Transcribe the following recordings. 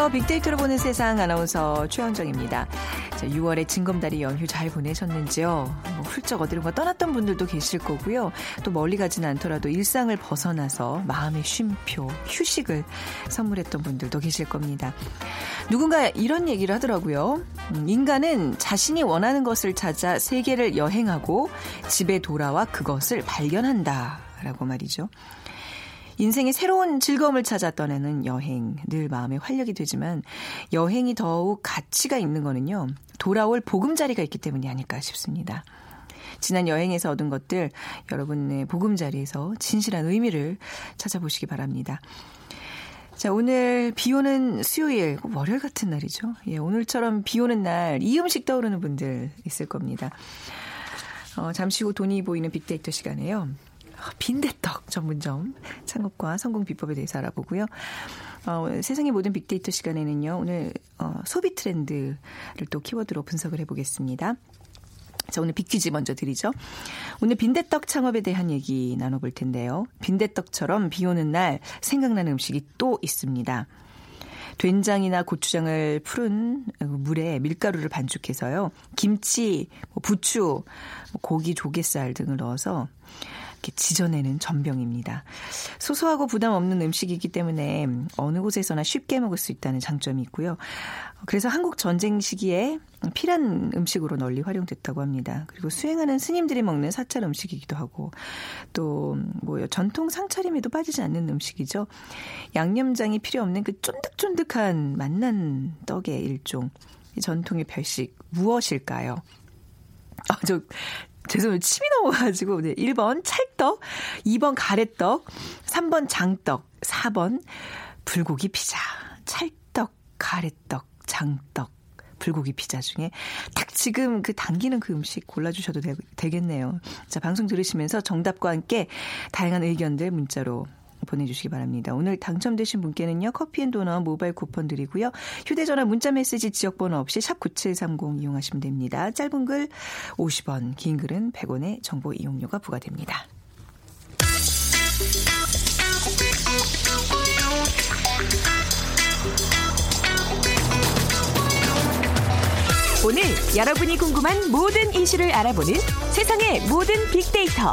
안녕하세요. 빅데이터로 보는 세상 아나운서 최현정입니다. 자, 6월에 징검다리 연휴 잘 보내셨는지요? 뭐 훌쩍 어디론가 떠났던 분들도 계실 거고요. 또 멀리 가진 않더라도 일상을 벗어나서 마음의 쉼표, 휴식을 선물했던 분들도 계실 겁니다. 누군가 이런 얘기를 하더라고요. 음, 인간은 자신이 원하는 것을 찾아 세계를 여행하고 집에 돌아와 그것을 발견한다. 라고 말이죠. 인생의 새로운 즐거움을 찾아 떠나는 여행 늘 마음에 활력이 되지만 여행이 더욱 가치가 있는 거는요. 돌아올 보금자리가 있기 때문이 아닐까 싶습니다. 지난 여행에서 얻은 것들 여러분의 보금자리에서 진실한 의미를 찾아보시기 바랍니다. 자, 오늘 비 오는 수요일, 월요일 같은 날이죠. 예, 오늘처럼 비 오는 날 이 음식 떠오르는 분들 있을 겁니다. 어, 잠시 후 돈이 보이는 빅데이터 시간에요. 빈대떡 전문점 창업과 성공 비법에 대해서 알아보고요. 어, 세상의 모든 빅데이터 시간에는요. 오늘 어, 소비 트렌드를 또 키워드로 분석을 해보겠습니다. 자, 오늘 빅퀴즈 먼저 드리죠. 오늘 빈대떡 창업에 대한 얘기 나눠볼 텐데요. 빈대떡처럼 비 오는 날 생각나는 음식이 또 있습니다. 된장이나 고추장을 푸른 물에 밀가루를 반죽해서요. 김치, 뭐 부추, 뭐 고기, 조개살 등을 넣어서 이렇게 지져내는 전병입니다. 소소하고 부담 없는 음식이기 때문에 어느 곳에서나 쉽게 먹을 수 있다는 장점이 있고요. 그래서 한국 전쟁 시기에 필한 음식으로 널리 활용됐다고 합니다. 그리고 수행하는 스님들이 먹는 사찰 음식이기도 하고 또 뭐 전통 상차림에도 빠지지 않는 음식이죠. 양념장이 필요 없는 그 쫀득쫀득한 맛난 떡의 일종. 전통의 별식 무엇일까요? 아, 저 죄송해요. 침이 넘어가지고. 네. 1번 찰떡, 2번 가래떡, 3번 장떡, 4번 불고기 피자. 찰떡, 가래떡, 장떡. 불고기 피자 중에 딱 지금 그 당기는 그 음식 골라주셔도 되, 겠네요 자, 방송 들으시면서 정답과 함께 다양한 의견들 문자로 보내주시기 바랍니다. 오늘 당첨되신 분께는요, 커피앤도넛 모바일 쿠폰 드리고요. 휴대전화 문자메시지 지역번호 없이 샵9730 이용하시면 됩니다. 짧은 글 50원, 긴 글은 100원의 정보 이용료가 부과됩니다. 오늘 여러분이 궁금한 모든 이슈를 알아보는 세상의 모든 빅데이터.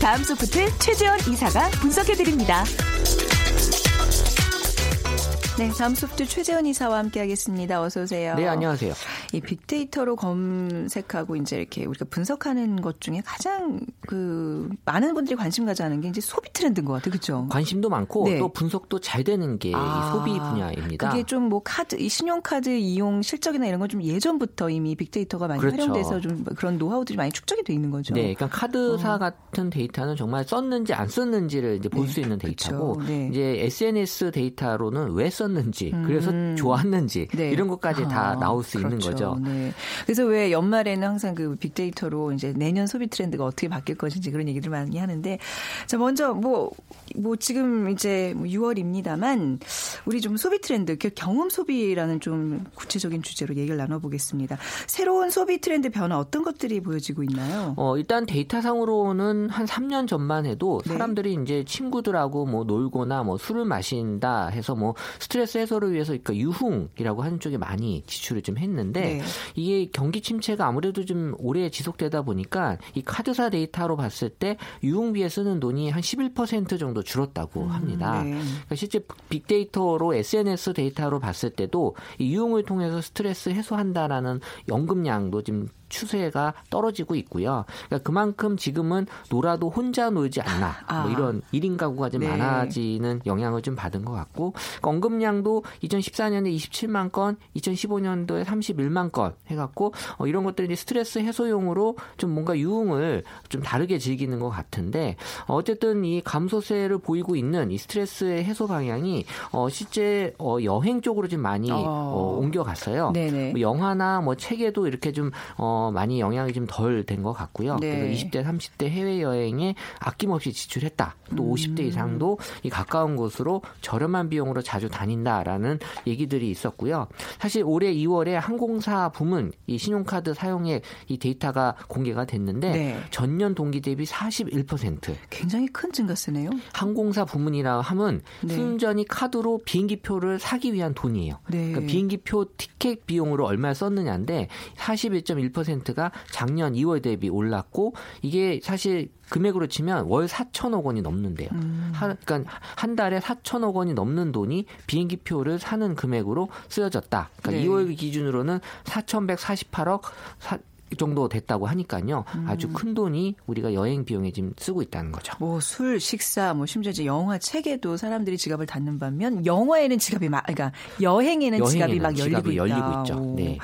다음 소프트 최재원 이사가 분석해드립니다. 네, 다음 소프트 최재원 이사와 함께하겠습니다. 어서 오세요. 네, 안녕하세요. 이 빅데이터로 검색하고 이제 이렇게 우리가 분석하는 것 중에 가장 그 많은 분들이 관심 가져하는 게 이제 소비 트렌드인 것 같아요, 그렇죠? 관심도 많고 네. 또 분석도 잘 되는 게 아, 소비 분야입니다. 그게 좀 뭐 카드, 이 신용카드 이용 실적이나 이런 건 좀 예전부터 이미 빅데이터가 많이 그렇죠. 활용돼서 좀 그런 노하우들이 많이 축적이 돼 있는 거죠. 네, 그러니까 카드사 어. 같은 데이터는 정말 썼는지 안 썼는지를 이제 볼수 네, 있는 데이터고 그렇죠. 네. 이제 SNS 데이터로는 왜 썼는지 썼는지 그래서 음. 좋았는지 네. 이런 것까지 아, 다 나올 수 그렇죠. 있는 거죠. 네. 그래서 왜 연말에는 항상 그 빅데이터로 이제 내년 소비 트렌드가 어떻게 바뀔 것인지 그런 얘기를 많이 하는데 자 먼저 뭐뭐 뭐 지금 이제 6월입니다만 뭐 우리 좀 소비 트렌드 경험 소비라는 좀 구체적인 주제로 얘기를 나눠보겠습니다. 새로운 소비 트렌드 변화 어떤 것들이 보여지고 있나요? 어 일단 데이터상으로는 한 3년 전만 해도 네. 사람들이 네. 이제 친구들하고 뭐 놀거나 뭐 술을 마신다 해서 뭐 스트레스 스트레스 해소를 위해서 그러니까 유흥이라고 하는 쪽에 많이 지출을 좀 했는데 네. 이게 경기 침체가 아무래도 좀 오래 지속되다 보니까 이 카드사 데이터로 봤을 때 유흥비에 쓰는 돈이 한 11% 정도 줄었다고 음, 합니다. 네. 그러니까 실제 빅데이터로 SNS 데이터로 봤을 때도 이 유흥을 통해서 스트레스 해소한다라는 연금량도 지금 추세가 떨어지고 있고요. 그러니까 그만큼 지금은 놀아도 혼자 놀지 않나 아. 뭐 이런 1인 가구가 좀 네. 많아지는 영향을 좀 받은 것 같고 언급량도 2014년에 27만 건, 2015년도에 31만 건 해갖고 어, 이런 것들이 스트레스 해소용으로 좀 뭔가 유흥을 좀 다르게 즐기는 것 같은데 어, 어쨌든 이 감소세를 보이고 있는 이 스트레스의 해소 방향이 어, 실제 어, 여행 쪽으로 좀 많이 어. 어 옮겨갔어요. 뭐 영화나 뭐 책에도 이렇게 좀 어, 어, 많이 영향이 좀 덜 된 것 같고요. 네. 그래서 20대, 30대 해외 여행에 아낌없이 지출했다. 또 음. 50대 이상도 이 가까운 곳으로 저렴한 비용으로 자주 다닌다라는 얘기들이 있었고요. 사실 올해 2월에 항공사 부문 이 신용카드 사용액 이 데이터가 공개가 됐는데 네. 전년 동기 대비 41% 굉장히 큰 증가세네요. 항공사 부문이라 하면 네. 순전히 카드로 비행기표를 사기 위한 돈이에요. 네. 그러니까 비행기표 티켓 비용으로 얼마 썼느냐인데 41.1%가 작년 2월 대비 올랐고 이게 사실 금액으로 치면 월 4천억 원이 넘는데요. 음. 한, 그러니까 한 달에 4천억 원이 넘는 돈이 비행기 표를 사는 금액으로 쓰여졌다. 그러니까 네. 2월 기준으로는 4,148억 정도 됐다고 하니까요. 음. 아주 큰 돈이 우리가 여행 비용에 지금 쓰고 있다는 거죠. 뭐 술, 식사, 뭐 심지어 이제 영화, 책에도 사람들이 지갑을 닫는 반면 영화에는 지갑이 막 그러니까 여행에는, 여행에는 지갑이 막 열리고, 열리고 있죠. 네.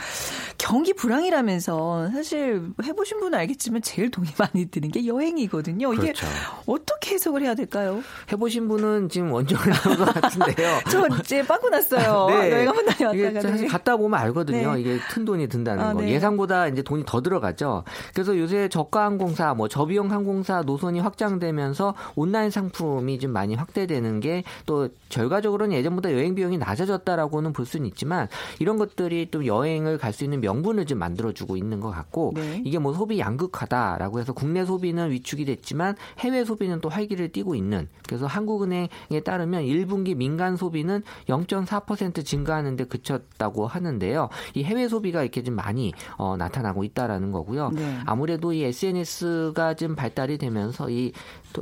경기 불황이라면 사실 해보신 분은 알겠지만 제일 돈이 많이 드는 게 여행이거든요. 이게 그렇죠. 어떻게 해석을 해야 될까요? 해보신 분은 지금 원정을 나온 것 같은데요. 저 이제 빵꾸 났어요. 네. 여행 한번 다녀왔다가. 사실 갔다 보면 알거든요. 네. 이게 큰 돈이 든다는 아, 거. 네. 예상보다 이제 돈이 더 들어가죠. 그래서 요새 저가 항공사, 뭐 저비용 항공사 노선이 확장되면서 온라인 상품이 좀 많이 확대되는 게 또 결과적으로는 예전보다 여행 비용이 낮아졌다라고는 볼 수는 있지만 이런 것들이 또 여행을 갈 수 있는 명 분을 좀 만들어주고 있는 것 같고 네. 이게 뭐 소비 양극화다라고 해서 국내 소비는 위축이 됐지만 해외 소비는 또 활기를 띠고 있는 그래서 한국은행에 따르면 1분기 민간 소비는 0.4% 증가하는데 그쳤다고 하는데요. 이 해외 소비가 이렇게 좀 많이 어, 나타나고 있다라는 거고요. 네. 아무래도 이 SNS가 좀 발달이 되면서 이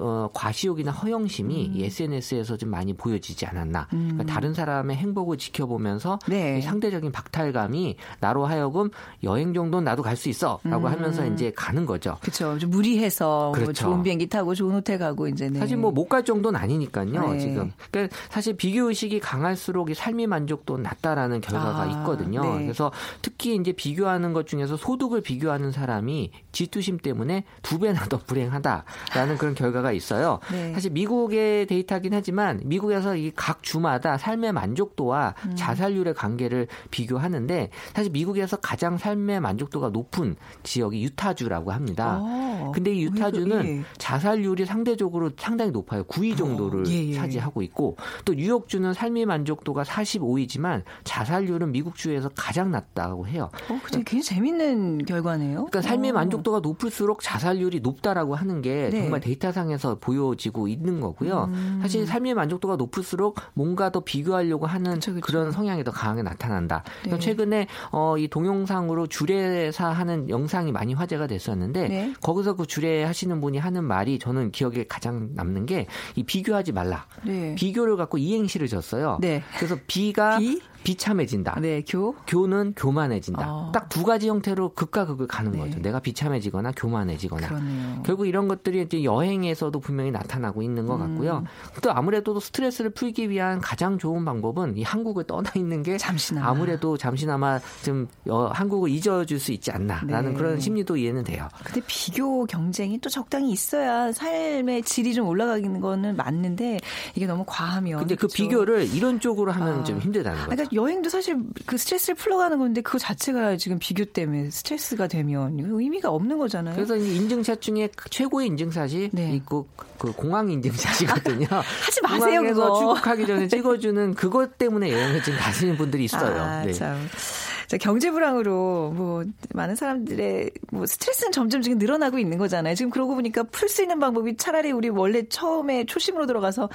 어, 과시욕이나 허영심이 음. 이 SNS에서 좀 많이 보여지지 않았나. 그러니까 음. 그러니까 다른 사람의 행복을 지켜보면서 네. 상대적인 박탈감이 나로 하여금 여행 정도는 나도 갈 수 있어라고 음. 하면서 이제 가는 거죠. 그렇죠. 좀 무리해서 뭐 그렇죠. 뭐 좋은 비행기 타고 좋은 호텔 가고 이제 네. 사실 뭐 못 갈 정도는 아니니까요. 네. 지금 그러니까 사실 비교 의식이 강할수록 이 삶의 만족도 낮다라는 결과가 아, 있거든요. 네. 그래서 특히 이제 비교하는 것 중에서 소득을 비교하는 사람이 질투심 때문에 두 배나 더 불행하다라는 그런 결과가 있어요. 네. 사실 미국의 데이터긴 하지만 미국에서 이 각 주마다 삶의 만족도와 음. 자살률의 관계를 비교하는데 사실 미국에서 가장 삶의 만족도가 높은 지역이 유타주라고 합니다. 오. 어. 근데 이 유타주는 예. 자살률이 상대적으로 상당히 높아요. 9위 어, 정도를 어, 예, 예. 차지하고 있고 또 뉴욕주는 삶의 만족도가 45위지만 자살률은 미국 주에서 가장 낮다고 해요. 어, 굉장히 재밌는 결과네요. 그러니까 삶의 어. 만족도가 높을수록 자살률이 높다라고 하는 게 네. 정말 데이터상에서 보여지고 있는 거고요. 음. 사실 삶의 만족도가 높을수록 뭔가 더 비교하려고 하는 그쵸, 그쵸. 그런 성향이 더 강하게 나타난다. 네. 최근에 어, 이 동영상으로 주례사 하는 영상이 많이 화제가 됐었는데 네. 거기서 그 주례 하시는 분이 하는 말이 저는 기억에 가장 남는 게 이 비교하지 말라. 네. 비교를 갖고 이행시를 졌어요. 네. 그래서 비가 비? 비참해진다. 네, 교. 교는 교만해진다. 어. 딱두 가지 형태로 극과 극을 가는 네. 거죠. 내가 비참해지거나 교만해지거나. 그러네요. 결국 이런 것들이 이제 여행에서도 분명히 나타나고 있는 것 같고요. 음. 또 아무래도 스트레스를 풀기 위한 가장 좋은 방법은 이 한국을 떠나 있는 게 잠시나마. 아무래도 잠시나마 좀 어, 한국을 잊어줄 수 있지 않나라는 네. 그런 심리도 이해는 돼요. 근데 비교 경쟁이 또 적당히 있어야 삶의 질이 좀 올라가는 거는 맞는데 이게 너무 과하면. 근데 그 그렇죠? 비교를 이런 쪽으로 하면 아. 좀 힘들다는 거죠. 그러니까 여행도 사실 그 스트레스를 풀러가는 건데 그거 자체가 지금 비교 때문에 스트레스가 되면 의미가 없는 거잖아요. 그래서 인증샷 중에 최고의 인증샷이 네. 있고 그 공항 인증샷이거든요. 하지 마세요. 공항에서 그거. 출국하기 전에 찍어주는 그것 때문에 여행을 지금 가시는 분들이 있어요. 아, 네. 참. 자, 경제 불황으로 뭐 많은 사람들의 뭐 스트레스는 점점 지금 늘어나고 있는 거잖아요. 지금 그러고 보니까 풀 수 있는 방법이 차라리 우리 원래 처음에 초심으로 들어가서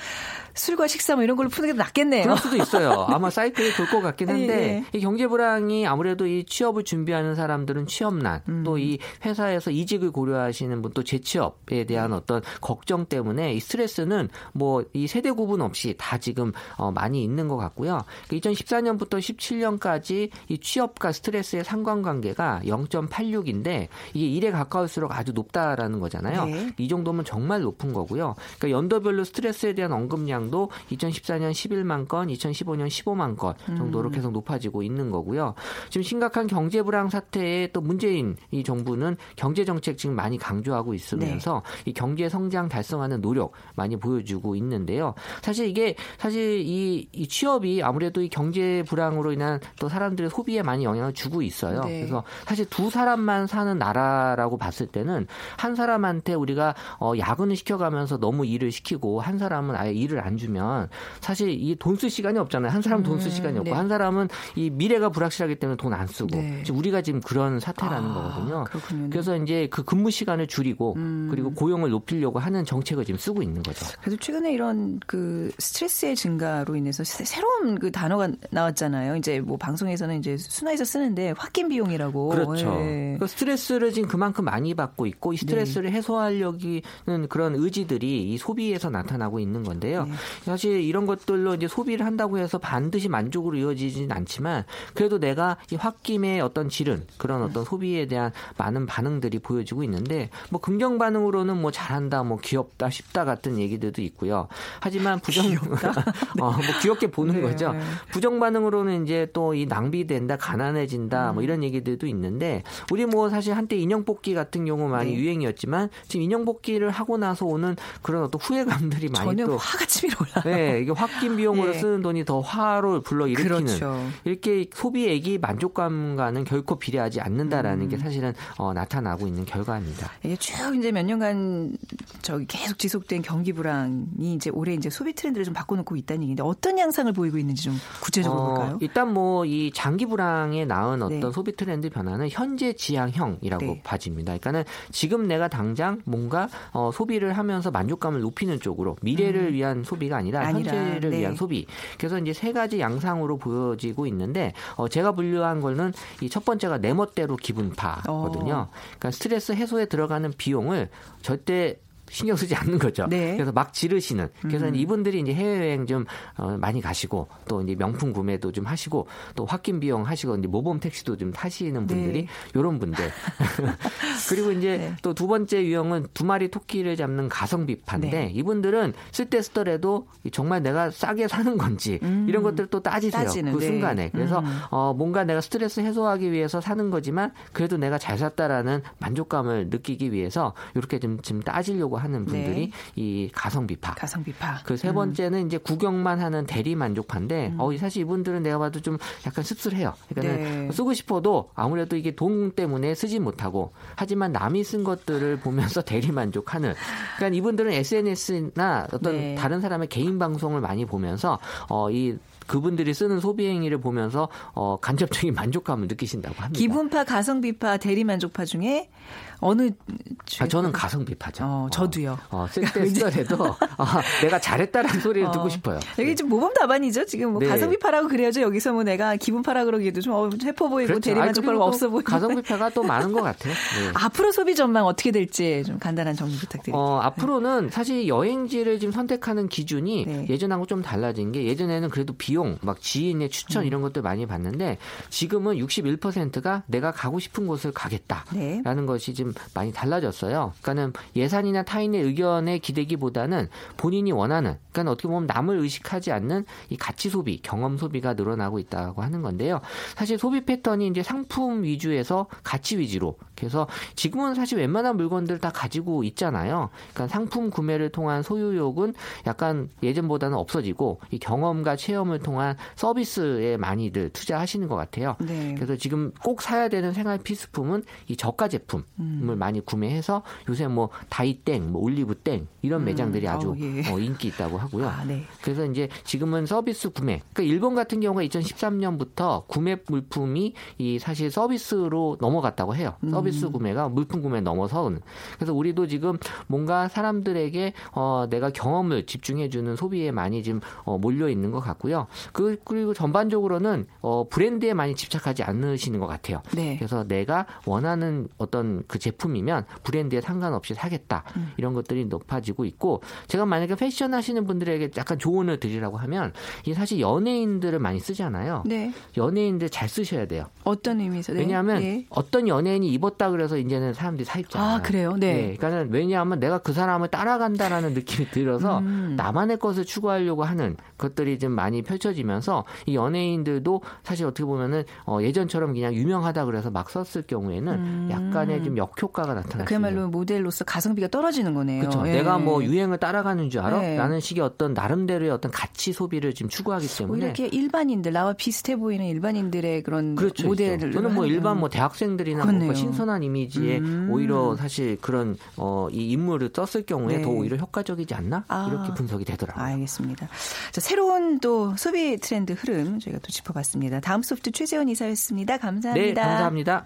술과 식사 뭐 이런 걸로 푸는 게 낫겠네요. 그럴 수도 있어요. 아마 사이클이 돌 것 같긴 한데 예, 예. 이 경제 불황이 아무래도 이 취업을 준비하는 사람들은 취업난 음. 또이 회사에서 이직을 고려하시는 분 또 재취업에 대한 어떤 걱정 때문에 이 스트레스는 뭐 이 세대 구분 없이 다 지금 어 많이 있는 것 같고요. 2014년부터 17년까지 이 취업 취업과 스트레스의 상관관계가 0.86인데 이게 1에 가까울수록 아주 높다라는 거잖아요. 네. 이 정도면 정말 높은 거고요. 그러니까 연도별로 스트레스에 대한 언급량도 2014년 11만 건, 2015년 15만 건 정도로 음. 계속 높아지고 있는 거고요. 지금 심각한 경제 불황 사태에 또 문재인 이 정부는 경제 정책 지금 많이 강조하고 있으면서 네. 이 경제 성장 달성하는 노력 많이 보여주고 있는데요. 사실 이게 사실 이, 이 취업이 아무래도 이 경제 불황으로 인한 또 사람들의 소비에 많이 많이 영향을 주고 있어요. 네. 그래서 사실 두 사람만 사는 나라라고 봤을 때는 한 사람한테 우리가 어, 야근을 시켜가면서 너무 일을 시키고 한 사람은 아예 일을 안 주면 사실 이 돈 쓸 시간이 없잖아요. 한 사람 돈쓸 음, 시간이 없고 네. 한 사람은 이 미래가 불확실하기 때문에 돈 안 쓰고 네. 지금 우리가 지금 그런 사태라는 아, 거거든요. 그렇군요. 그래서 이제 그 근무 시간을 줄이고 음. 그리고 고용을 높이려고 하는 정책을 지금 쓰고 있는 거죠. 그래도 최근에 이런 그 스트레스의 증가로 인해서 새로운 그 단어가 나왔잖아요. 이제 뭐 방송에서는 이제 순화해서 쓰는데 확긴 비용이라고. 그렇죠. 네. 그 스트레스를 지금 그만큼 많이 받고 있고 이 스트레스를 네. 해소하려기는 그런 의지들이 이 소비에서 나타나고 있는 건데요. 네. 사실 이런 것들로 이제 소비를 한다고 해서 반드시 만족으로 이어지진 않지만 그래도 내가 이 홧김의 어떤 질은 그런 어떤 소비에 대한 많은 반응들이 보여지고 있는데 뭐 긍정 반응으로는 뭐 잘한다, 뭐 귀엽다, 쉽다 같은 얘기들도 있고요. 하지만 부정 어, 뭐 귀엽게 보는 네. 거죠. 부정 반응으로는 이제 또 이 낭비된다, 가난해진다, 뭐 음. 뭐 이런 얘기들도 있는데 우리 뭐 사실 한때 인형 뽑기 같은 경우 많이 네. 유행이었지만 지금 인형 뽑기를 하고 나서 오는 그런 어떤 후회감들이 많이 또 화가 치밀어 올라. 네, 이게 홧김 비용으로 네. 쓰는 돈이 더 화를 불러 일으키는 그렇죠. 이렇게 소비액이 만족감과는 결코 비례하지 않는다라는 음. 게 사실은 어, 나타나고 있는 결과입니다. 이게 쭉 이제 몇 년간 저기 계속 지속된 경기 불황이 이제 올해 이제 소비 트렌드를 좀 바꿔놓고 있다는 얘기인데 어떤 양상을 보이고 있는지 좀 구체적으로 어, 볼까요? 일단 뭐 이 장기 불황 에 낳은 어떤 네. 소비 트렌드 변화는 현재 지향형이라고 네. 봐집니다. 그러니까는 지금 내가 당장 뭔가 어, 소비를 하면서 만족감을 높이는 쪽으로 미래를 음. 위한 소비가 아니라, 아니라 현재를 네. 위한 소비. 그래서 이제 세 가지 양상으로 보여지고 있는데 어, 제가 분류한 거는 이 첫 번째가 내 멋대로 기분파거든요. 어. 그러니까 스트레스 해소에 들어가는 비용을 절대 신경 쓰지 않는 거죠. 네. 그래서 막 지르시는. 그래서 음. 이분들이 이제 해외여행 좀 어, 많이 가시고 또 이제 명품 구매도 좀 하시고 또 홧김 비용 하시고 이제 모범 택시도 좀 타시는 분들이 네. 요런 분들. 그리고 이제 네. 또두 번째 유형은 두 마리 토끼를 잡는 가성비 파인데 네. 이분들은 쓸때 쓰더라도 정말 내가 싸게 사는 건지 음. 이런 것들 또 따지세요. 따지는, 그 네. 순간에. 그래서 음. 어, 뭔가 내가 스트레스 해소하기 위해서 사는 거지만 그래도 내가 잘 샀다라는 만족감을 느끼기 위해서 이렇게 좀 지금 따지려고 하는 분들이 네. 이 가성비파. 가성비파. 그 세 번째는 음. 이제 구경만 하는 대리 만족파인데, 음. 어, 사실 이분들은 내가 봐도 좀 약간 씁쓸해요. 그러니까 네. 쓰고 싶어도 아무래도 이게 돈 때문에 쓰지 못하고, 하지만 남이 쓴 것들을 보면서 대리 만족하는. 그러니까 이분들은 SNS나 어떤 네. 다른 사람의 개인 방송을 많이 보면서, 어, 이 그분들이 쓰는 소비 행위를 보면서 어, 간접적인 만족감을 느끼신다고 합니다. 기분파, 가성비파, 대리만족파 중에 어느 아, 저는 가성비파죠. 어, 저도요. 어, 어 쓸때 쓰더라도 아, 내가 잘했다는 소리를 어, 듣고 싶어요. 여기 좀 모범 답안이죠. 지금 뭐 네. 가성비파라고 그래야죠. 여기서 뭐 내가 기분파라 그러기에도 좀 어, 해퍼 보이고 그렇죠. 대리만족파가 없어 보이고. 가성비파가 또 많은 것 같아요. 네. 앞으로 소비 전망 어떻게 될지 좀 간단한 정리 부탁드립니다. 어, 앞으로는 사실 여행지를 지금 선택하는 기준이 네. 예전하고 좀 달라진 게 예전에는 그래도 비용, 막 지인의 추천 음. 이런 것들 많이 봤는데 지금은 61%가 내가 가고 싶은 곳을 가겠다라는 네. 것이 지금 많이 달라졌어요. 그러니까는 예산이나 타인의 의견에 기대기보다는 본인이 원하는, 그러니까 어떻게 보면 남을 의식하지 않는 이 가치 소비, 경험 소비가 늘어나고 있다고 하는 건데요. 사실 소비 패턴이 이제 상품 위주에서 가치 위주로. 그래서 지금은 사실 웬만한 물건들 다 가지고 있잖아요. 그러니까 상품 구매를 통한 소유욕은 약간 예전보다는 없어지고 이 경험과 체험을 통한 서비스에 많이들 투자하시는 것 같아요. 네. 그래서 지금 꼭 사야 되는 생활 필수품은 이 저가 제품. 음. 제품을 많이 구매해서 요새 뭐 다이땡, 뭐 올리브땡 이런 음, 매장들이 아주 어, 예. 어, 인기 있다고 하고요. 아, 네. 그래서 이제 지금은 서비스 구매. 그러니까 일본 같은 경우가 2013년부터 구매 물품이 이 사실 서비스로 넘어갔다고 해요. 음. 서비스 구매가 물품 구매 넘어서는. 그래서 우리도 지금 뭔가 사람들에게 어, 내가 경험을 집중해주는 소비에 많이 지금 어, 몰려 있는 것 같고요. 그 그리고 전반적으로는 어, 브랜드에 많이 집착하지 않으시는 것 같아요. 네. 그래서 내가 원하는 어떤 그 제 품이면 브랜드에 상관없이 사겠다. 음. 이런 것들이 높아지고 있고 제가 만약에 패션 하시는 분들에게 약간 조언을 드리라고 하면 이 사실 연예인들을 많이 쓰잖아요. 네. 연예인들 잘 쓰셔야 돼요. 어떤 의미에서? 네. 왜냐하면 네. 어떤 연예인이 입었다 그래서 이제는 사람들이 사 입잖아요. 아 그래요? 네. 네. 그러니까는 왜냐하면 내가 그 사람을 따라간다라는 느낌이 들어서 음. 나만의 것을 추구하려고 하는 것들이 좀 많이 펴, 펼쳐지면서 이 연예인들도 사실 어떻게 보면은 어, 예전처럼 그냥 유명하다 그래서 막 썼을 경우에는 음. 약간의 좀 역 효과가 나타나요. 그야말로 모델로서 가성비가 떨어지는 거네요. 그렇죠. 예. 내가 뭐 유행을 따라가는 줄 알아? 예. 라는 식의 어떤 나름대로의 어떤 가치 소비를 지금 추구하기 때문에 이렇게 일반인들 나와 비슷해 보이는 일반인들의 그런 그렇죠, 모델을 저는 뭐 일반 뭐 대학생들이나 뭐 신선한 이미지에 음. 오히려 사실 그런 어, 이 인물을 썼을 경우에 네. 더 오히려 효과적이지 않나 아. 이렇게 분석이 되더라고요. 알겠습니다. 자, 새로운 또 소비 트렌드 흐름 저희가 또 짚어봤습니다. 다음 소프트 최재원 이사였습니다. 감사합니다. 네, 감사합니다.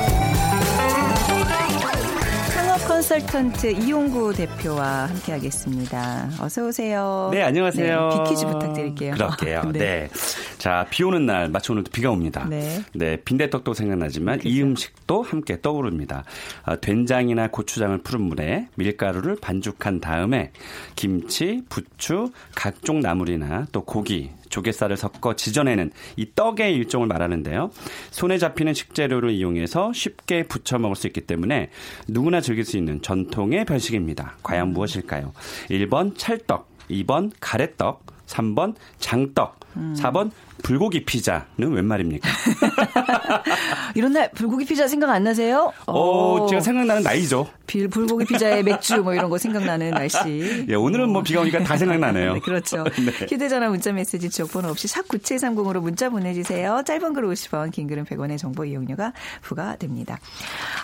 컨설턴트 이홍구 대표와 함께하겠습니다. 어서 오세요. 네, 안녕하세요. 네, 퀴즈 부탁드릴게요. 그럴게요. 네. 네. 자, 비 오는 날, 마치 오늘도 비가 옵니다. 네. 네, 빈대떡도 생각나지만 그렇죠. 이 음식도 함께 떠오릅니다. 아, 된장이나 고추장을 푼 물에 밀가루를 반죽한 다음에 김치, 부추, 각종 나물이나 또 고기, 조갯살을 섞어 지져내는 이 떡의 일종을 말하는데요. 손에 잡히는 식재료를 이용해서 쉽게 부쳐 먹을 수 있기 때문에 누구나 즐길 수 있는 전통의 별식입니다. 과연 무엇일까요? 1번 찰떡, 2번 가래떡, 3번 장떡, 음. 4번 불고기 피자는 웬 말입니까? 이런 날 불고기 피자 생각 안 나세요? 어, 제가 생각나는 나이죠. 빌 불고기 피자에 맥주 뭐 이런 거 생각나는 날씨. 예, 오늘은 뭐 비가 오니까 다 생각나네요. 네, 그렇죠. 네. 휴대전화 문자 메시지 지역번호 없이 샵 9730으로 문자 보내주세요. 짧은 글 50원, 긴 글은 100원의 정보 이용료가 부과됩니다.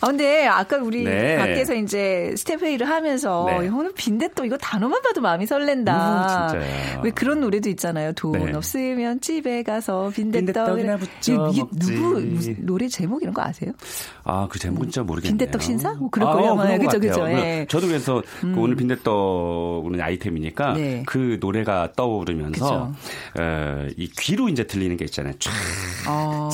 아, 근데 아까 우리 네. 밖에서 이제 스태프 회의를 하면서 네. 오늘 빈대떡 이거 단어만 봐도 마음이 설렌다. 음, 왜 그런 노래도 있잖아요. 돈 네. 없으면 집에 가서 빈대떡. 이나 부쳐 이게 누구 노래 제목 이런 거 아세요? 아, 그 제목은 진짜 모르겠네요. 빈대떡 신사? 뭐 그럴 아, 거예요. 어, 그죠, 그죠. 예. 저도 그래서 그 음. 그 오늘 빈대떡은 아이템이니까 네. 그 노래가 떠오르면서 어, 이 귀로 이제 들리는 게 있잖아요. 촤. 어.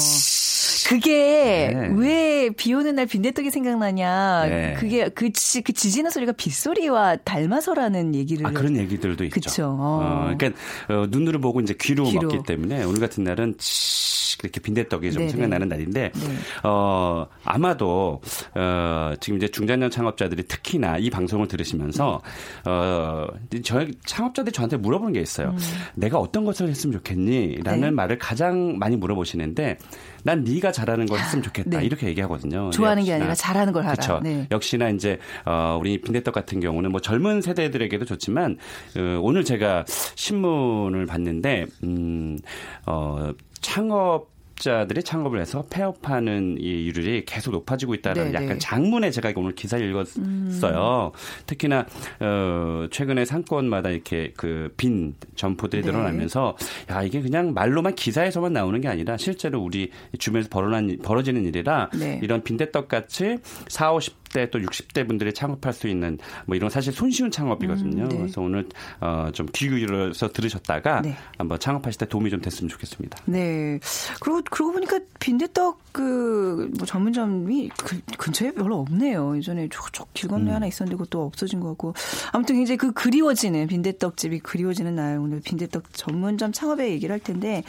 그게 네. 왜비 오는 날 빈대떡이 생각나냐. 네. 그게 그, 지, 그 지지는 소리가 빗소리와 닮아서라는 얘기를. 아, 그런 얘기들도 있죠. 그쵸. 어. 어 그러니까 어, 눈으로 보고 이제 귀로, 귀로. 먹기 때문에 오늘 같은 날은 치 이렇게 빈대떡이 좀 네네. 생각나는 날인데 네. 어 아마도 어 지금 이제 중장년 창업자들이 특히나 이 방송을 들으시면서 어 저희 창업자들이 저한테 물어보는 게 있어요. 음. 내가 어떤 것을 했으면 좋겠니?라는 네. 말을 가장 많이 물어보시는데 난 네가 잘하는 걸 했으면 좋겠다 네. 이렇게 얘기하거든요. 좋아하는 게 아니라 잘하는 걸 하라. 그렇죠. 네. 역시나 이제 어, 우리 빈대떡 같은 경우는 뭐 젊은 세대들에게도 좋지만 어, 오늘 제가 신문을 봤는데 음, 어, 창업 자들이 창업을 해서 폐업하는 이율이 계속 높아지고 있다는 네네. 약간 장문에 제가 오늘 기사를 읽었어요. 음. 특히나 어 최근에 상권마다 이렇게 그 빈 점포들이 네. 늘어나면서 야 이게 그냥 말로만 기사에서만 나오는 게 아니라 실제로 우리 주변에서 벌어난 벌어지는 일이라 네. 이런 빈대떡 같이 4, 50 40대 또 60대 분들이 창업할 수 있는 뭐 이런 사실 손쉬운 창업이거든요. 음, 네. 그래서 오늘 어, 좀 귀 기울여서 들으셨다가 네. 한번 창업하실 때 도움이 좀 됐으면 좋겠습니다. 네. 그리고 그러고 보니까 빈대떡 그 뭐 전문점이 그, 근처에 별로 없네요. 예전에 저쪽 길 건너에 음. 하나 있었는데 그것도 없어진 것 같고 아무튼 이제 그 그리워지는 빈대떡 집이 그리워지는 날 오늘 빈대떡 전문점 창업에 얘기를 할 텐데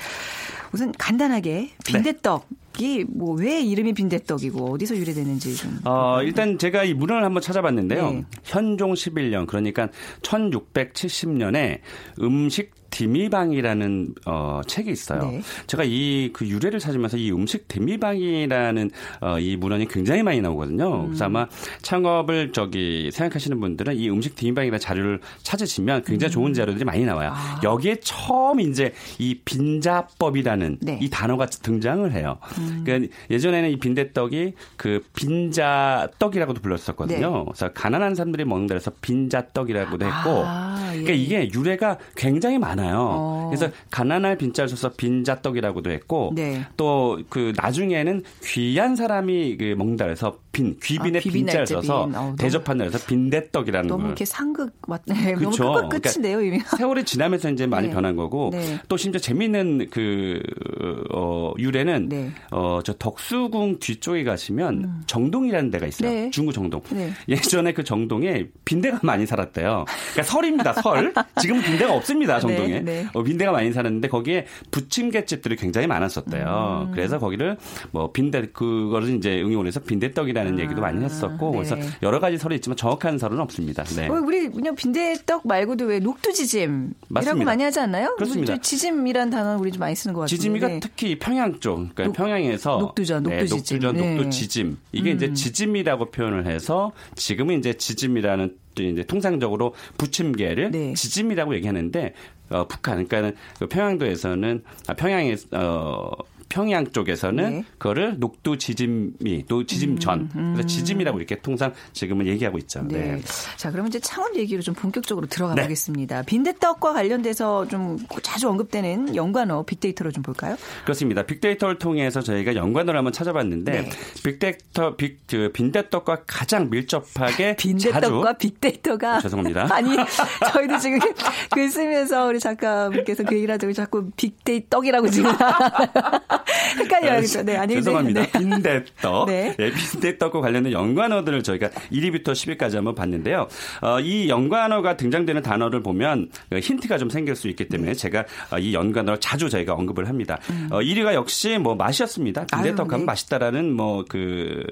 우선 간단하게 빈대떡 네. 이 뭐 왜 이름이 빈대떡이고 어디서 유래되는지 좀. 어, 일단 제가 이 문헌을 한번 찾아봤는데요. 네. 현종 11년 그러니까 1670년에 음식 디미방이라는 어, 책이 있어요. 네. 제가 이 그 유래를 찾으면서 이 음식 디미방이라는 어, 이 문헌이 굉장히 많이 나오거든요. 음. 그래서 아마 창업을 저기 생각하시는 분들은 이 음식 디미방이라는 자료를 찾으시면 굉장히 좋은 음. 자료들이 많이 나와요. 아. 여기에 처음 이제 이 빈자법이라는 네. 이 단어가 등장을 해요. 음. 그러니까 예전에는 이 빈대떡이 그 빈자떡이라고도 불렀었거든요. 네. 그래서 가난한 사람들이 먹는 데서 빈자떡이라고도 했고, 아, 예. 그러니까 이게 유래가 굉장히 많아요. 많아요. 어. 그래서 가난할 빈자를 써서 빈자떡이라고도 했고 네. 또 그 나중에는 귀한 사람이 그 먹는다 그래서 빈 귀빈의 아, 빈자를 써서 어, 대접한다 해서 빈대떡이라는 너무 걸. 이렇게 상극 맞네. 그렇죠. 너무 끝 끝인데요 이미. 그러니까 세월이 지나면서 이제 많이 네. 변한 거고 네. 또 심지어 재미있는 그 어, 유래는 네. 어저 덕수궁 뒤쪽에 가시면 음. 정동이라는 데가 있어요. 네. 중구 정동. 네. 예전에 그 정동에 빈대가 많이 살았대요. 그러니까 설입니다. 설. 지금은 빈대가 없습니다. 정동에. 네, 어, 빈대가 많이 살았는데 거기에 부침개집들이 굉장히 많았었대요. 음. 그래서 거기를 뭐 빈대 그거를 이제 응용을 해서 빈대떡이라는 아. 얘기도 많이 했었고 그래서 여러 가지 설이 있지만 정확한 설은 없습니다. 네. 어, 우리 그냥 빈대떡 말고도 왜 녹두지짐 이라고 많이 하지 않나요? 그렇습니다. 지짐이란 단어 우리 좀 많이 쓰는 것 같은데. 지짐이가 특히 평양 쪽, 그러니까 녹, 평양에서 녹두전, 녹두지짐, 네, 녹두전, 녹두지짐 이게 음. 이제 지짐이라고 표현을 해서 지금은 이제 지짐이라는 이제 통상적으로 부침개를 네. 지짐이라고 얘기하는데 어, 북한 그러니까는 그 평양도에서는 아, 평양에 어 평양 쪽에서는 네. 그거를 녹두 지짐이 또 지짐전 음, 음. 그래서 지짐이라고 이렇게 통상 지금은 얘기하고 있죠. 네. 네. 자 그러면 이제 창업 얘기로 좀 본격적으로 들어가 네. 보겠습니다. 빈대떡과 관련돼서 좀 자주 언급되는 연관어 빅데이터로 좀 볼까요? 그렇습니다. 빅데이터를 통해서 저희가 연관어를 한번 찾아봤는데 네. 빅데이터 빅 그 빈대떡과 가장 밀접하게 빈대떡과 빅데이터가 죄송합니다. 아니 저희도 지금 글 쓰면서 우리 작가분께서 그 얘기를 하자고 자꾸 빅데이 떡이라고 지금 헷갈려야겠죠. 네, 아니 죄송합니다. 네. 빈대떡. 네. 네, 빈대떡과 관련된 연관어들을 저희가 1위부터 10위까지 한번 봤는데요. 어, 이 연관어가 등장되는 단어를 보면 그 힌트가 좀 생길 수 있기 때문에 네. 제가 어, 이 연관어를 자주 저희가 언급을 합니다. 음. 어, 1위가 역시 뭐 맛이었습니다. 빈대떡 하면 네. 맛있다라는 뭐 그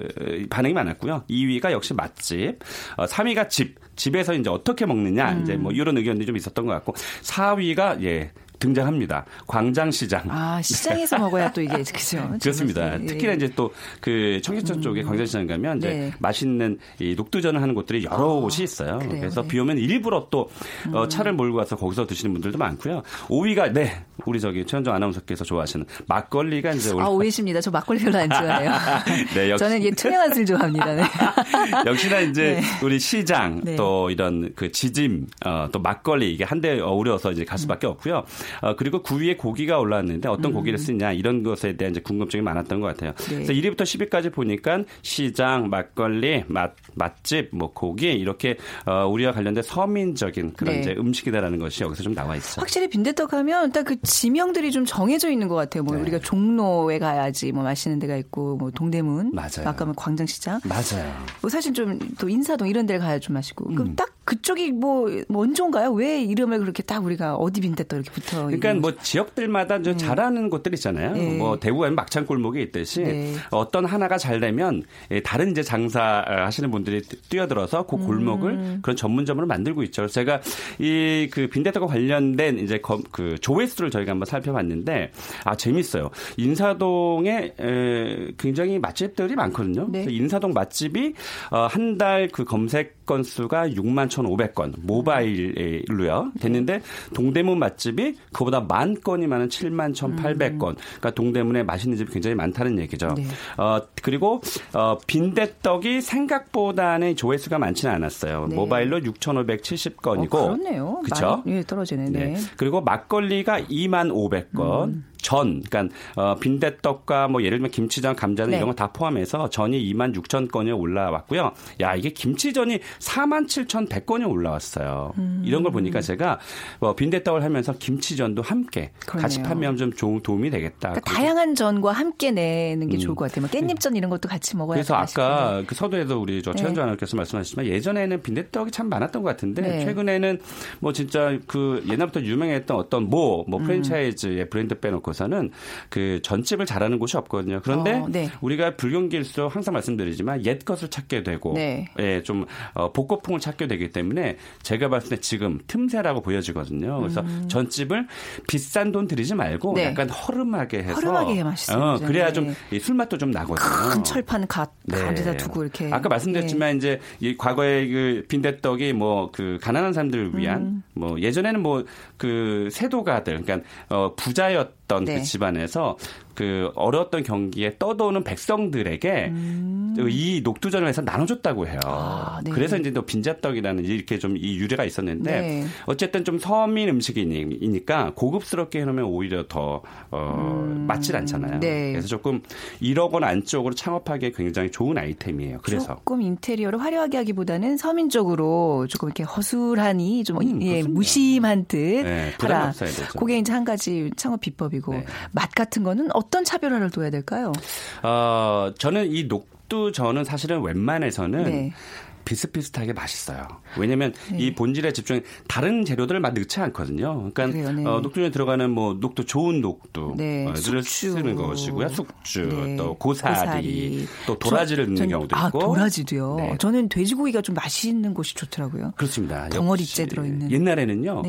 반응이 많았고요. 2위가 역시 맛집. 어, 3위가 집. 집에서 이제 어떻게 먹느냐 음. 이제 뭐 이런 의견들이 좀 있었던 것 같고 4위가 예 등장합니다. 광장시장. 아 시장에서 먹어야 또 이게 그죠? 그렇습니다. 예. 특히나 이제 또 그 청계천 음. 쪽에 광장시장 가면 이제 네. 맛있는 이 녹두전을 하는 곳들이 여러 어, 곳이 있어요. 그래요? 그래서 네. 비 오면 일부러 또 어, 음. 차를 몰고 가서 거기서 드시는 분들도 많고요. 5위가 네 우리 저기 최현정 아나운서께서 좋아하시는 막걸리가 이제 아 오해십니다. 저 막걸리 별로 안 좋아해요. 네, 역시. 저는 이 투명한 술 좋아합니다. 네. 역시나 이제 네. 우리 시장 네. 또 이런 그 지짐 어, 또 막걸리 이게 한데 어우러서 이제 갈 수밖에 음. 없고요. 어, 그리고 9위에 고기가 올라왔는데 어떤 음. 고기를 쓰냐 이런 것에 대한 이제 궁금증이 많았던 것 같아요. 네. 그래서 1위부터 10위까지 보니까 시장, 막걸리, 맛, 맛집, 뭐 고기 이렇게 어, 우리와 관련된 서민적인 그런 네. 이제 음식이다라는 것이 여기서 좀 나와 있죠. 확실히 빈대떡 하면 딱 그 지명들이 좀 정해져 있는 것 같아요. 뭐 네. 우리가 종로에 가야지 뭐 맛있는 데가 있고 뭐 동대문, 맞아요. 아까 뭐 광장시장, 맞아요. 뭐 사실 좀 또 인사동 이런 데를 가야 좀 맛있고 음. 그럼 딱 그쪽이 뭐 원조인가요? 왜 이름을 그렇게 딱 우리가 어디 빈대떡 이렇게 붙어 그러니까 뭐 지역들마다 좀 네. 잘하는 곳들 있잖아요. 네. 뭐 대구에 막창 골목이 있듯이 네. 어떤 하나가 잘 되면 예, 다른 이제 장사 하시는 분들이 뛰어들어서 그 골목을 음. 그런 전문점으로 만들고 있죠. 제가 이 그 빈대떡과 관련된 이제 그 조회수를 저희가 한번 살펴봤는데 아 재밌어요. 인사동에 에, 굉장히 맛집들이 많거든요. 네. 인사동 맛집이 어, 한달 그 검색 건수가 6만 1,500건 모바일로요. 됐는데 동대문 맛집이 그보다 만 건이 많은 7만 1,800건. 음. 그러니까 동대문에 맛있는 집이 굉장히 많다는 얘기죠. 네. 어, 그리고 어, 빈대떡이 생각보다는 조회수가 많지는 않았어요. 네. 모바일로 6,570건이고. 어, 그렇네요. 그렇죠? 예, 떨어지네. 네. 네. 그리고 막걸리가 2만 500건. 음. 전, 그러니까 어, 빈대떡과 뭐 예를 들면 김치전, 감자는 네. 이런 거 다 포함해서 전이 2만 6천 건이 올라왔고요. 야 이게 김치전이 4만 7천 100건이 올라왔어요. 음. 이런 걸 보니까 제가 뭐 빈대떡을 하면서 김치전도 함께 그러네요. 같이 판매하면 좀 좋은 도움이 되겠다. 그러니까 다양한 전과 함께 내는 게 음. 좋을 것 같아요. 뭐 깻잎전 이런 것도 같이 먹어야 그래서 아까 그 서두에도 우리 저 최현주 네. 아나운서께서 말씀하셨지만 예전에는 빈대떡이 참 많았던 것 같은데 네. 최근에는 뭐 진짜 그 옛날부터 유명했던 어떤 뭐, 뭐 음. 프랜차이즈의 브랜드 빼놓고 놓고서는 그 전집을 잘하는 곳이 없거든요. 그런데 어, 네. 우리가 불경길수록 항상 말씀드리지만 옛 것을 찾게 되고 네. 예, 좀 어, 복고풍을 찾게 되기 때문에 제가 봤을 때 지금 틈새라고 보여지거든요. 그래서 음. 전집을 비싼 돈 들이지 말고 네. 약간 허름하게 해서 허름하게 맛있어요. 어, 그래야 좀 술맛도 좀 나거든요. 큰 철판 갓 가져다 네. 두고 이렇게 아까 말씀드렸지만 네. 이제 이 과거에 그 빈대떡이 뭐 그 가난한 사람들을 위한 음. 뭐 예전에는 뭐 그 세도가들 그러니까 어 부자였 있던 그 네. 그 집안에서 그 어려웠던 경기에 떠도는 백성들에게 음. 이 녹두전을 해서 나눠줬다고 해요. 아, 네. 그래서 이제 또 빈자떡이라는 이렇게 좀 이 유래가 있었는데 네. 어쨌든 좀 서민 음식이니까 고급스럽게 해놓으면 오히려 더 어, 음. 맞질 않잖아요. 네. 그래서 조금 1억 원 안쪽으로 창업하기에 굉장히 좋은 아이템이에요. 그래서 조금 인테리어를 화려하게 하기보다는 서민적으로 조금 이렇게 허술하니 좀 음, 예, 무심한 듯 네, 하라. 그게 이제 한 가지 창업 비법이고 네. 맛 같은 거는 어떤 차별화를 둬야 될까요? 어, 저는 이 녹두 저는 사실은 웬만해서는 네. 비슷비슷하게 맛있어요. 왜냐하면 네. 이 본질에 집중 다른 재료들을 막 넣지 않거든요. 그러니까 네. 어, 녹두에 들어가는 뭐 녹두 좋은 녹두를 네. 어, 쓰는 것이고요. 숙주, 네. 또 고사리, 고사리, 또 도라지를 저, 넣는 전, 경우도 아, 있고. 도라지도요. 네. 저는 돼지고기가 좀 맛있는 곳이 좋더라고요. 그렇습니다. 덩어리째 들어 있는. 옛날에는요.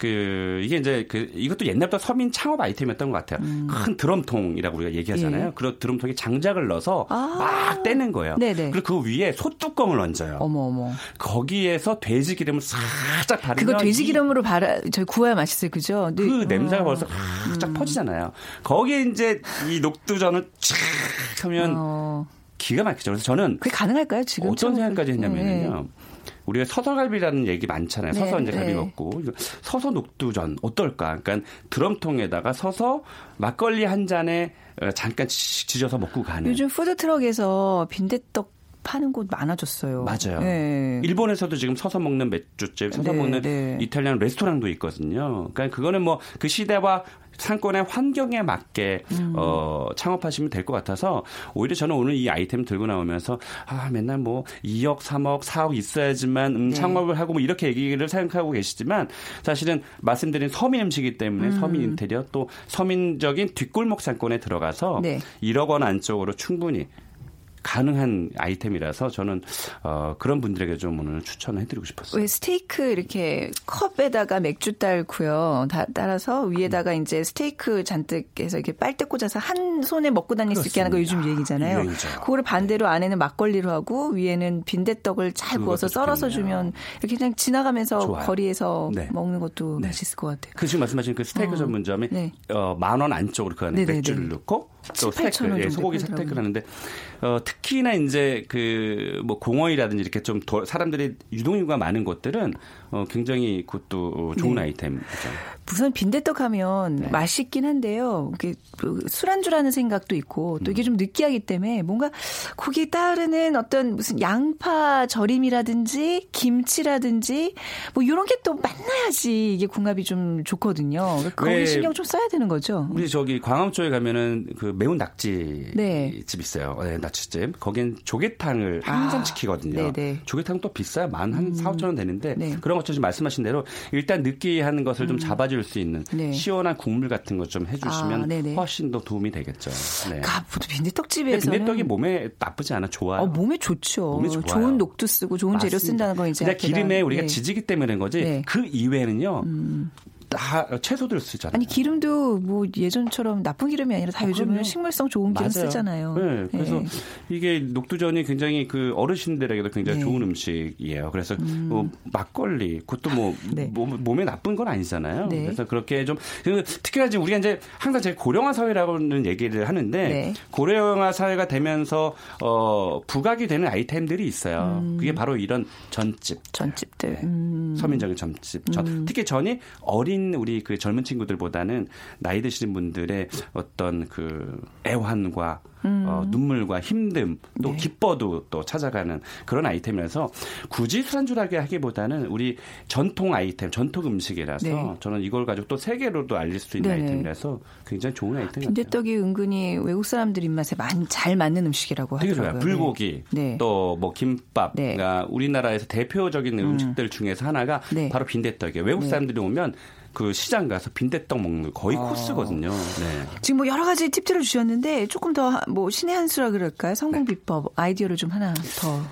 네. 그 이게 이제 그 이것도 옛날부터 서민 창업 아이템이었던 것 같아요. 음. 큰 드럼통이라고 우리가 얘기하잖아요. 예. 그런 드럼통에 장작을 넣어서 아. 막 떼는 거예요. 네네. 그리고 그 위에 소뚜껑을 얹어요. 어머 어머. 거기에서 돼지 기름을 살짝 바르면 그거 돼지 기름으로 바라 저희 구워야 맛있어요, 그죠? 그 네. 냄새가 어. 벌써 살짝 음. 퍼지잖아요. 거기에 이제 이 녹두전을 촥 하면 어. 기가 막히죠. 그래서 저는 그게 가능할까요? 지금 어떤 생각까지 했냐면요. 네. 우리가 서서갈비라는 얘기 많잖아요. 서서 네, 이제 갈비 네. 먹고 서서 녹두전 어떨까? 그러니까 드럼통에다가 서서 막걸리 한 잔에 어, 잠깐 지져서 먹고 가는. 요즘 푸드 트럭에서 빈대떡 파는 곳 많아졌어요. 맞아요. 네. 일본에서도 지금 서서 먹는 맥주집, 서서 네, 먹는 네. 이탈리안 레스토랑도 있거든요. 그러니까 그거는 뭐 그 시대와 상권의 환경에 맞게 음. 어, 창업하시면 될 것 같아서 오히려 저는 오늘 이 아이템 들고 나오면서 아 맨날 뭐 2억, 3억, 4억 있어야지만 음, 네. 창업을 하고 뭐 이렇게 얘기를 생각하고 계시지만 사실은 말씀드린 서민 음식이기 때문에 음. 서민 인테리어 또 서민적인 뒷골목 상권에 들어가서 네. 1억 원 안쪽으로 충분히 가능한 아이템이라서 저는 어, 그런 분들에게 좀 오늘 추천을 해드리고 싶었어요. 왜 스테이크 이렇게 컵에다가 맥주 딸고요. 다, 따라서 위에다가 음. 이제 스테이크 잔뜩 해서 이렇게 빨대 꽂아서 한 손에 먹고 다닐 그렇습니다. 수 있게 하는 거 요즘 유행이잖아요. 유행이죠. 그거를 반대로 네. 안에는 막걸리로 하고 위에는 빈대떡을 잘 구워서 썰어서 주면 이렇게 그냥 지나가면서 좋아요. 거리에서 네. 먹는 것도 네. 맛있을 것 같아요. 그 지금 말씀하신 그 스테이크 어. 전문점에 네. 어, 만원 안쪽으로 그 안에 맥주를 넣고 또 스테이크, 예, 소고기 스테이크를 하는데 어, 특히나 이제 그 뭐 공원이라든지 이렇게 좀 더, 사람들이 유동인구가 많은 곳들은 어, 굉장히 그것도 좋은 네. 아이템이죠. 우선 빈대떡 하면 네. 맛있긴 한데요. 이게 그 술안주라는 생각도 있고 또 이게 음. 좀 느끼하기 때문에 뭔가 거기에 따르는 어떤 무슨 양파 절임이라든지 김치라든지 뭐 이런 게 또 만나야지 이게 궁합이 좀 좋거든요. 거기 신경 좀 써야 되는 거죠. 우리 저기 광암 쪽에 가면은 그 매운 낙지 네. 집 있어요. 네, 낙지집. 거긴 조개탕을 항상 아, 시키거든요. 네네. 네. 조개탕 또 비싸요. 만한 음. 4, 5천 원 되는데 네. 그런 것처럼 말씀하신 대로 일단 느끼한 것을 좀 음. 잡아줄 수 있는 네. 시원한 국물 같은 것 좀 해주시면 아, 훨씬 더 도움이 되겠죠. 네. 아, 빈대떡집에서 빈대떡이 몸에 나쁘지 않아 좋아요. 어, 몸에 좋죠. 몸에 좋은 녹두 쓰고 좋은 맞습니다. 재료 쓴다는 건 이제 그냥 기름에 우리가 네. 지지기 때문에 거지 네. 그 이외에는요. 음. 다 채소들 쓰잖아요. 아니 기름도 뭐 예전처럼 나쁜 기름이 아니라 다 어, 요즘은 식물성 좋은 기름 맞아요. 쓰잖아요. 네, 그래서 네. 이게 녹두전이 굉장히 그 어르신들에게도 굉장히 네. 좋은 음식이에요. 그래서 음. 뭐 막걸리 그것도 뭐 네. 몸, 에 나쁜 건 아니잖아요. 네. 그래서 그렇게 좀그 특히나 지금 우리가 이제 항상 제가 고령화 사회라고는 얘기를 하는데 네. 고령화 사회가 되면서 어 부각이 되는 아이템들이 있어요. 음. 그게 바로 이런 전집, 전집들, 네. 음. 서민적인 전집, 전, 음. 특히 전이 어린 어린 우리 그 젊은 친구들보다는 나이 드시는 분들의 어떤 그 애환과 음. 어, 눈물과 힘듦 또 네. 기뻐도 또 찾아가는 그런 아이템이라서 굳이 술안주라게 하기보다는 우리 전통 아이템, 전통 음식이라서 네. 저는 이걸 가지고 또 세계로도 알릴 수 있는 네네. 아이템이라서 굉장히 좋은 아이템 빈대떡이 같아요. 은근히 외국 사람들 입맛에 많이 잘 맞는 음식이라고 하더라고요. 불고기, 네. 또뭐 김밥, 네. 그러니까 우리나라에서 대표적인 음. 식들 중에서 하나가 네. 바로 빈대떡이에요. 외국 네. 사람들이 오면 그 시장 가서 빈대떡 먹는 거의 아. 코스거든요. 네. 지금 뭐 여러 가지 팁들을 주셨는데 조금 더뭐 신의 한 수라 그럴까요? 성공 네. 비법 아이디어를 좀 하나 더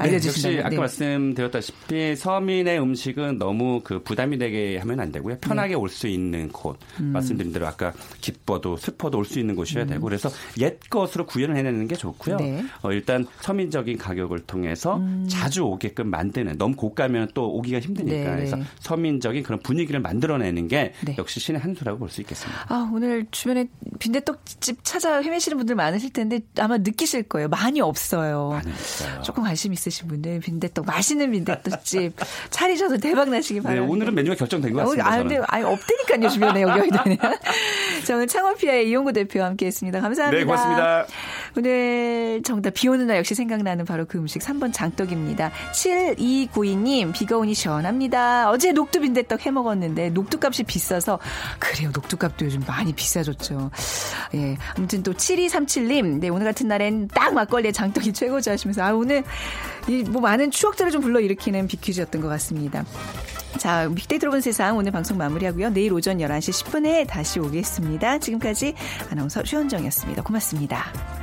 네, 역시 아까 네. 말씀드렸다시피 서민의 음식은 너무 그 부담이 되게 하면 안 되고요. 편하게 네. 올수 있는 곳. 음. 말씀드린 대로 아까 기뻐도 슬퍼도 올 수 있는 곳이어야 음. 되고 그래서 옛 것으로 구현을 해내는 게 좋고요. 네. 어, 일단 서민적인 가격을 통해서 음. 자주 오게끔 만드는 너무 고가면 또 오기가 힘드니까 네, 그래서 서민적인 그런 분위기를 만들어내는 게 역시 신의 한 수라고 볼 수 있겠습니다. 아, 오늘 주변에 빈대떡집 찾아 헤매시는 분들 많으실 텐데 아마 느끼실 거예요. 많이 없어요. 많이 없어요. 조금 관심 있 으신 분들 빈대떡 맛있는 빈대떡집 차리셔서 대박 나시기 네, 바랍니다. 네, 오늘은 메뉴가 결정된 것 같습니다. 아, 근데 아니 없다니까요 주변에 여기 여기는. 저는 창원피아의 이용구 대표와 함께했습니다. 감사합니다. 네, 고맙습니다. 오늘 정답 비 오는 날 역시 생각나는 바로 그 음식 3번 장떡입니다. 7292님 비가 오니 시원합니다. 어제 녹두 빈대떡 해 먹었는데 녹두 값이 비싸서 그래요 녹두 값도 요즘 많이 비싸졌죠. 예, 아무튼 또 7237님 네 오늘 같은 날엔 딱 막걸리에 장떡이 최고죠 하시면서 아 오늘 이 뭐 많은 추억들을 좀 불러일으키는 비퀴즈였던 것 같습니다. 자, 빅데이터로 본 세상 오늘 방송 마무리하고요. 내일 오전 11시 10분에 다시 오겠습니다. 지금까지 아나운서 최현정이었습니다. 고맙습니다.